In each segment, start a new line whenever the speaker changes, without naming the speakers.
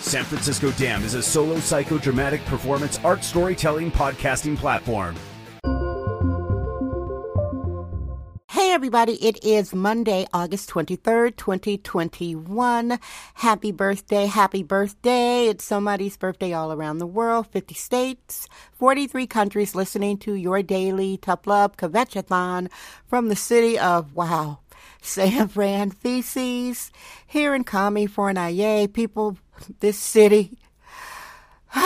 San Francisco Dam is a solo psychodramatic performance art storytelling podcasting platform.
Hey everybody, it is Monday, August 23rd, 2021. Happy birthday, happy birthday. It's somebody's birthday all around the world, 50 states, 43 countries listening to your daily Tough Love Kvetchathon from the city of, wow, San Fran Feces, here in Kami for Aye, people, this city.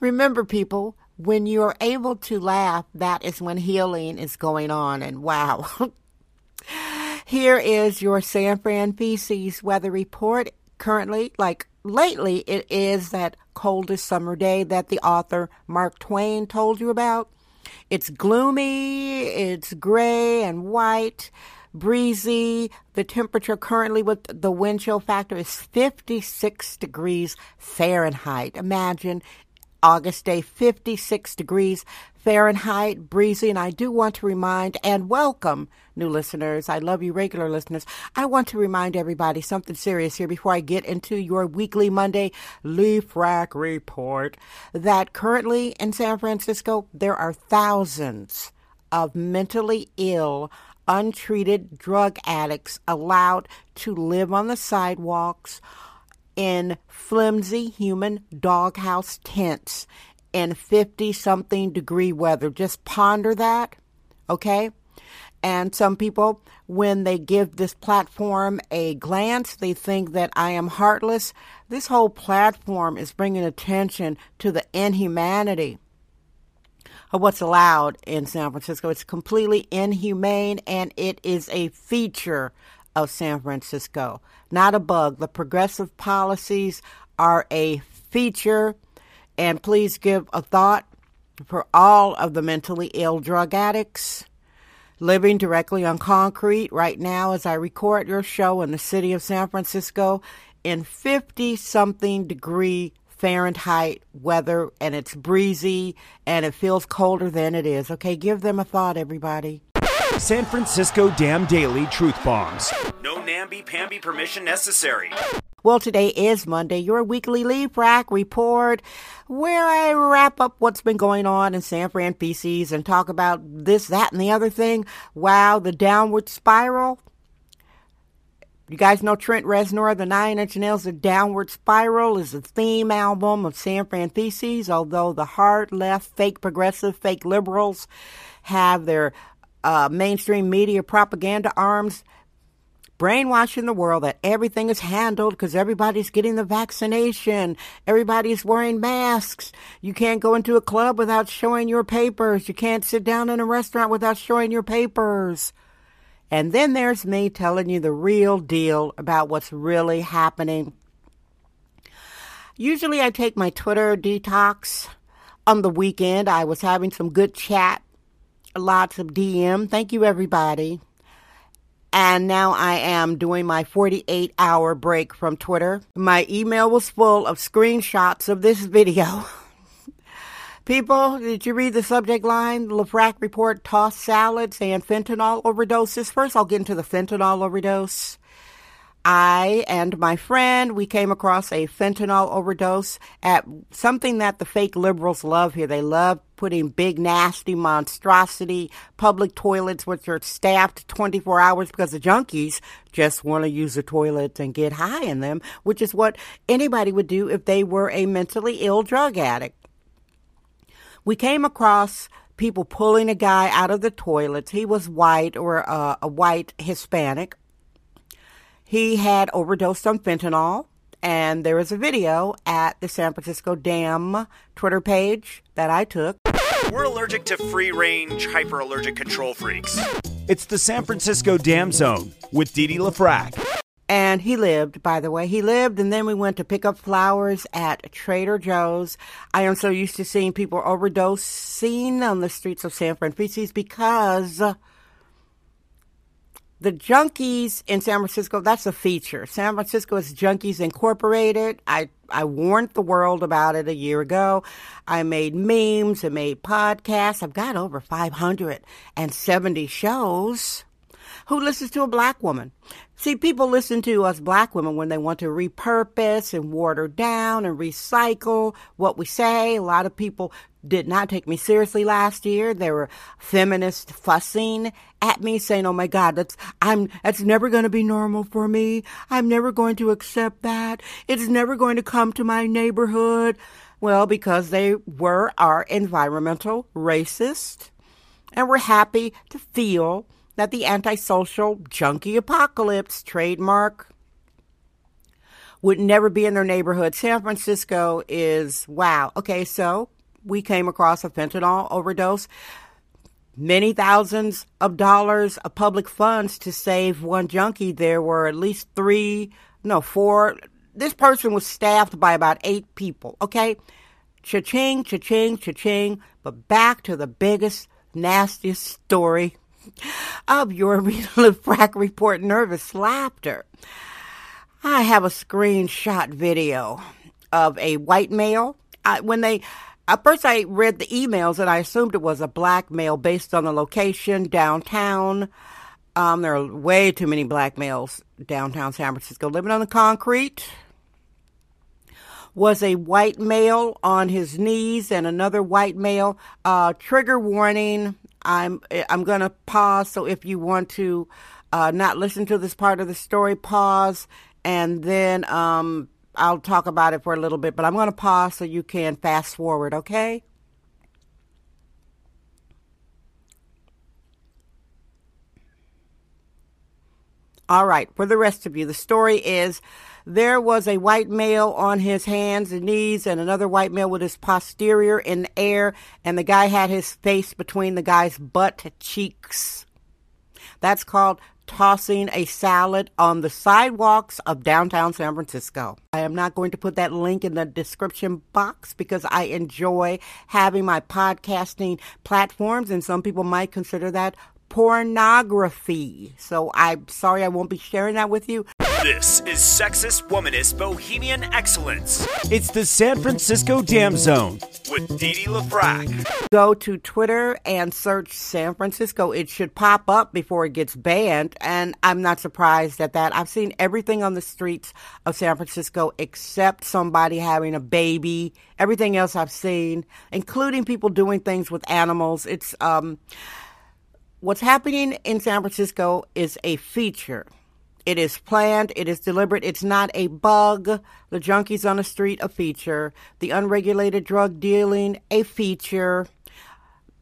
Remember, people, when you're able to laugh, that is when healing is going on. And wow. Here is your San Fran Feces weather report. Currently, like lately, it is that coldest summer day that the author Mark Twain told you about. It's gloomy, it's gray and white, breezy. The temperature currently with the wind chill factor is 56 degrees Fahrenheit. Imagine August day, 56 degrees Fahrenheit, breezy. And I do want to remind and welcome new listeners. I love you, regular listeners. I want to remind everybody something serious here before I get into your weekly Monday LaFrac report that currently in San Francisco, there are thousands of mentally ill, untreated drug addicts allowed to live on the sidewalks in flimsy human doghouse tents in 50 something degree weather. Just ponder that, okay? And some people, when they give this platform a glance, they think that I am heartless. This whole platform is bringing attention to the inhumanity of what's allowed in San Francisco. It's completely inhumane and it is a feature of San Francisco, not a bug. The progressive policies are a feature, and please give a thought for all of the mentally ill drug addicts living directly on concrete right now as I record your show in the city of San Francisco in 50 something degree Fahrenheit weather and it's breezy and it feels colder than it is. Okay, give them a thought, everybody.
San Francisco Dam Daily Truth Bombs. No namby-pamby permission necessary.
Well, today is Monday, your weekly LaFrac report, where I wrap up what's been going on in San Fran Feces and talk about this, that, and the other thing. Wow, the downward spiral. You guys know Trent Reznor, the Nine Inch Nails, The Downward Spiral is the theme album of San Fran Feces, although the hard left, fake progressive, fake liberals have their uh, mainstream media propaganda arms brainwashing the world that everything is handled because everybody's getting the vaccination, everybody's wearing masks. You can't go into a club without showing your papers. You can't sit down in a restaurant without showing your papers. And then there's me telling you the real deal about what's really happening. Usually I take my Twitter detox on the weekend. I was having some good chat, lots of DM. Thank you, everybody. And now I am doing my 48 hour break from Twitter. My email was full of screenshots of this video. People, did you read the subject line? LaFrac report tossed salads and fentanyl overdoses. First, I'll get into the fentanyl overdose. I and my friend, we came across a fentanyl overdose at something that the fake liberals love here. They love putting big, nasty, monstrosity public toilets, which are staffed 24 hours because the junkies just want to use the toilets and get high in them, which is what anybody would do if they were a mentally ill drug addict. We came across people pulling a guy out of the toilets. He was white or uh, a white Hispanic he had overdosed on fentanyl, and there is a video at the San Francisco Dam Twitter page that I took.
We're allergic to free range, hyper allergic control freaks. It's the San Francisco Dam Zone with Dee Dee LaFrac.
And he lived, by the way. He lived, and then we went to pick up flowers at Trader Joe's. I am so used to seeing people overdose seen on the streets of San Francisco because the junkies in San Francisco, that's a feature. San Francisco is Junkies Incorporated. I, I warned the world about it a year ago. I made memes I made podcasts. I've got over 570 shows. Who listens to a black woman? See, people listen to us black women when they want to repurpose and water down and recycle what we say. A lot of people did not take me seriously last year. There were feminists fussing at me saying, "Oh my God, that's I'm that's never going to be normal for me. I'm never going to accept that. It's never going to come to my neighborhood." Well, because they were our environmental racist, and we're happy to feel that the antisocial junkie apocalypse trademark would never be in their neighborhood. San Francisco is wow. Okay, so we came across a fentanyl overdose. Many thousands of dollars of public funds to save one junkie. There were at least three, no, four. This person was staffed by about eight people. Okay, cha-ching, cha-ching, cha-ching. But back to the biggest, nastiest story of your frack report nervous laughter. I have a screenshot video of a white male. I, when they, at first I read the emails and I assumed it was a black male based on the location downtown. Um, there are way too many black males downtown San Francisco living on the concrete. Was a white male on his knees and another white male. Uh, trigger warning I'm I'm going to pause. So if you want to uh, not listen to this part of the story, pause, and then um, I'll talk about it for a little bit. But I'm going to pause so you can fast forward. Okay. All right, for the rest of you, the story is there was a white male on his hands and knees and another white male with his posterior in the air, and the guy had his face between the guy's butt cheeks. That's called tossing a salad on the sidewalks of downtown San Francisco. I am not going to put that link in the description box because I enjoy having my podcasting platforms, and some people might consider that pornography. So I'm sorry I won't be sharing that with you.
This is Sexist Womanist Bohemian Excellence. It's the San Francisco Dam Zone with Dee Dee LaFrac.
Go to Twitter and search San Francisco. It should pop up before it gets banned, and I'm not surprised at that. I've seen everything on the streets of San Francisco except somebody having a baby. Everything else I've seen, including people doing things with animals. It's um what's happening in San Francisco is a feature. It is planned, it is deliberate, it's not a bug. The junkies on the street, a feature. The unregulated drug dealing, a feature.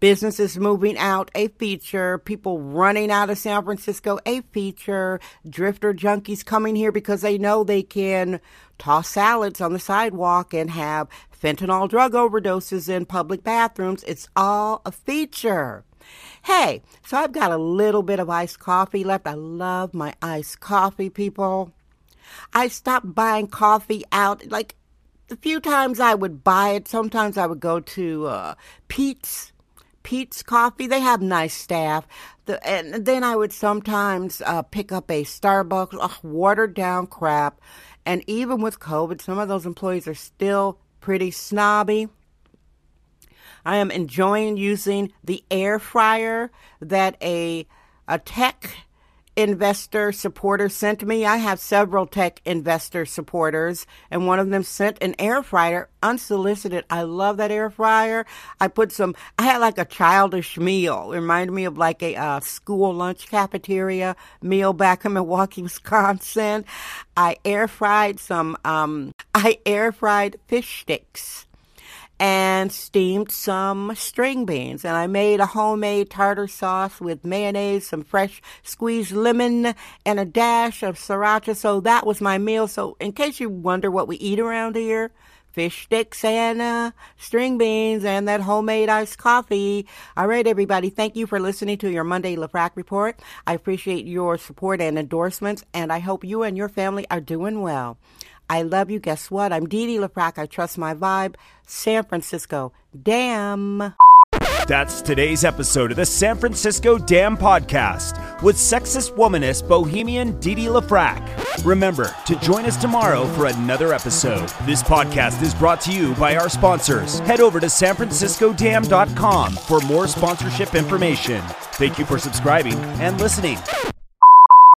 Businesses moving out, a feature. People running out of San Francisco, a feature. Drifter junkies coming here because they know they can toss salads on the sidewalk and have fentanyl drug overdoses in public bathrooms. It's all a feature. Hey, so I've got a little bit of iced coffee left. I love my iced coffee, people. I stopped buying coffee out. Like the few times I would buy it, sometimes I would go to uh, Pete's. Peet's Coffee, they have nice staff. The, and then I would sometimes uh, pick up a Starbucks, watered down crap. And even with COVID, some of those employees are still pretty snobby. I am enjoying using the air fryer that a a tech investor supporter sent me. I have several tech investor supporters, and one of them sent an air fryer unsolicited. I love that air fryer. I put some, I had like a childish meal. It reminded me of like a uh, school lunch cafeteria meal back in Milwaukee, Wisconsin. I air fried some, um, I air fried fish sticks and steamed some string beans. And I made a homemade tartar sauce with mayonnaise, some fresh squeezed lemon, and a dash of sriracha. So that was my meal. So in case you wonder what we eat around here, fish sticks and uh, string beans and that homemade iced coffee. All right, everybody. Thank you for listening to your Monday LaFrac report. I appreciate your support and endorsements, and I hope you and your family are doing well. I love you. Guess what? I'm Dee Dee. I trust my vibe. San Francisco. Damn.
That's today's episode of the San Francisco Dam Podcast with sexist womanist bohemian Dee Dee LaFrac. Remember to join us tomorrow for another episode. This podcast is brought to you by our sponsors. Head over to sanfranciscodam.com for more sponsorship information. Thank you for subscribing and listening.